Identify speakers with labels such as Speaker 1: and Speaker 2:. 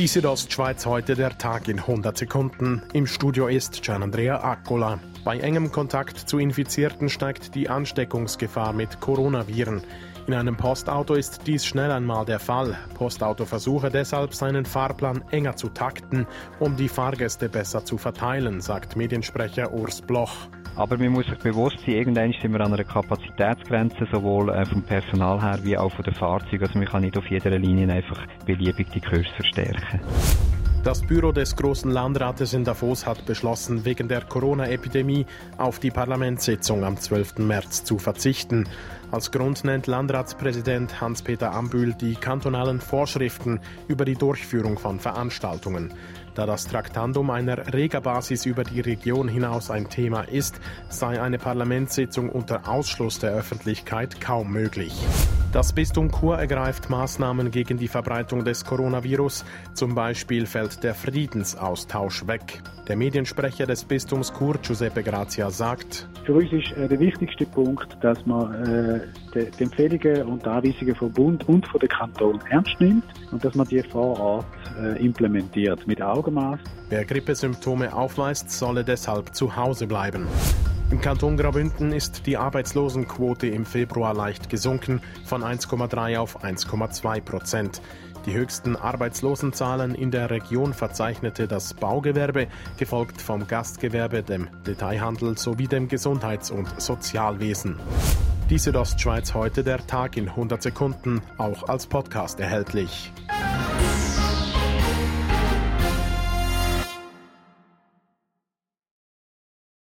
Speaker 1: Die Südostschweiz heute der Tag in 100 Sekunden. Im Studio ist Gianandrea Accola. Bei engem Kontakt zu Infizierten steigt die Ansteckungsgefahr mit Coronaviren. In einem Postauto ist dies schnell einmal der Fall. Postauto versuche deshalb, seinen Fahrplan enger zu takten, um die Fahrgäste besser zu verteilen, sagt Mediensprecher Urs Bloch.
Speaker 2: Aber man muss sich bewusst sein, irgendwann sind wir an einer Kapazitätsgrenze, sowohl äh, vom Personal her wie auch von den Fahrzeugen. Also man kann nicht auf jeder Linie einfach beliebig die Kurs verstärken.
Speaker 1: Das Büro des Großen Landrates in Davos hat beschlossen, wegen der Corona-Epidemie auf die Parlamentssitzung am 12. März zu verzichten. Als Grund nennt Landratspräsident Hans-Peter Ambühl die kantonalen Vorschriften über die Durchführung von Veranstaltungen. Da das Traktandum einer Regerbasis über die Region hinaus ein Thema ist, sei eine Parlamentssitzung unter Ausschluss der Öffentlichkeit kaum möglich. Das Bistum Chur ergreift Maßnahmen gegen die Verbreitung des Coronavirus. Zum Beispiel fällt der Friedensaustausch weg. Der Mediensprecher des Bistums Chur, Giuseppe Grazia, sagt,
Speaker 3: Für uns ist äh, der wichtigste Punkt, dass man äh, die, die Empfehlungen und Anweisungen vom Bund und von der Kanton ernst nimmt und dass man die vor Ort äh, implementiert mit Augenmaß.
Speaker 1: Wer Grippesymptome aufweist, solle deshalb zu Hause bleiben. Im Kanton Graubünden ist die Arbeitslosenquote im Februar leicht gesunken von 1,3 auf 1,2 Prozent. Die höchsten Arbeitslosenzahlen in der Region verzeichnete das Baugewerbe, gefolgt vom Gastgewerbe, dem Detailhandel sowie dem Gesundheits- und Sozialwesen. Die Südostschweiz heute der Tag in 100 Sekunden, auch als Podcast erhältlich.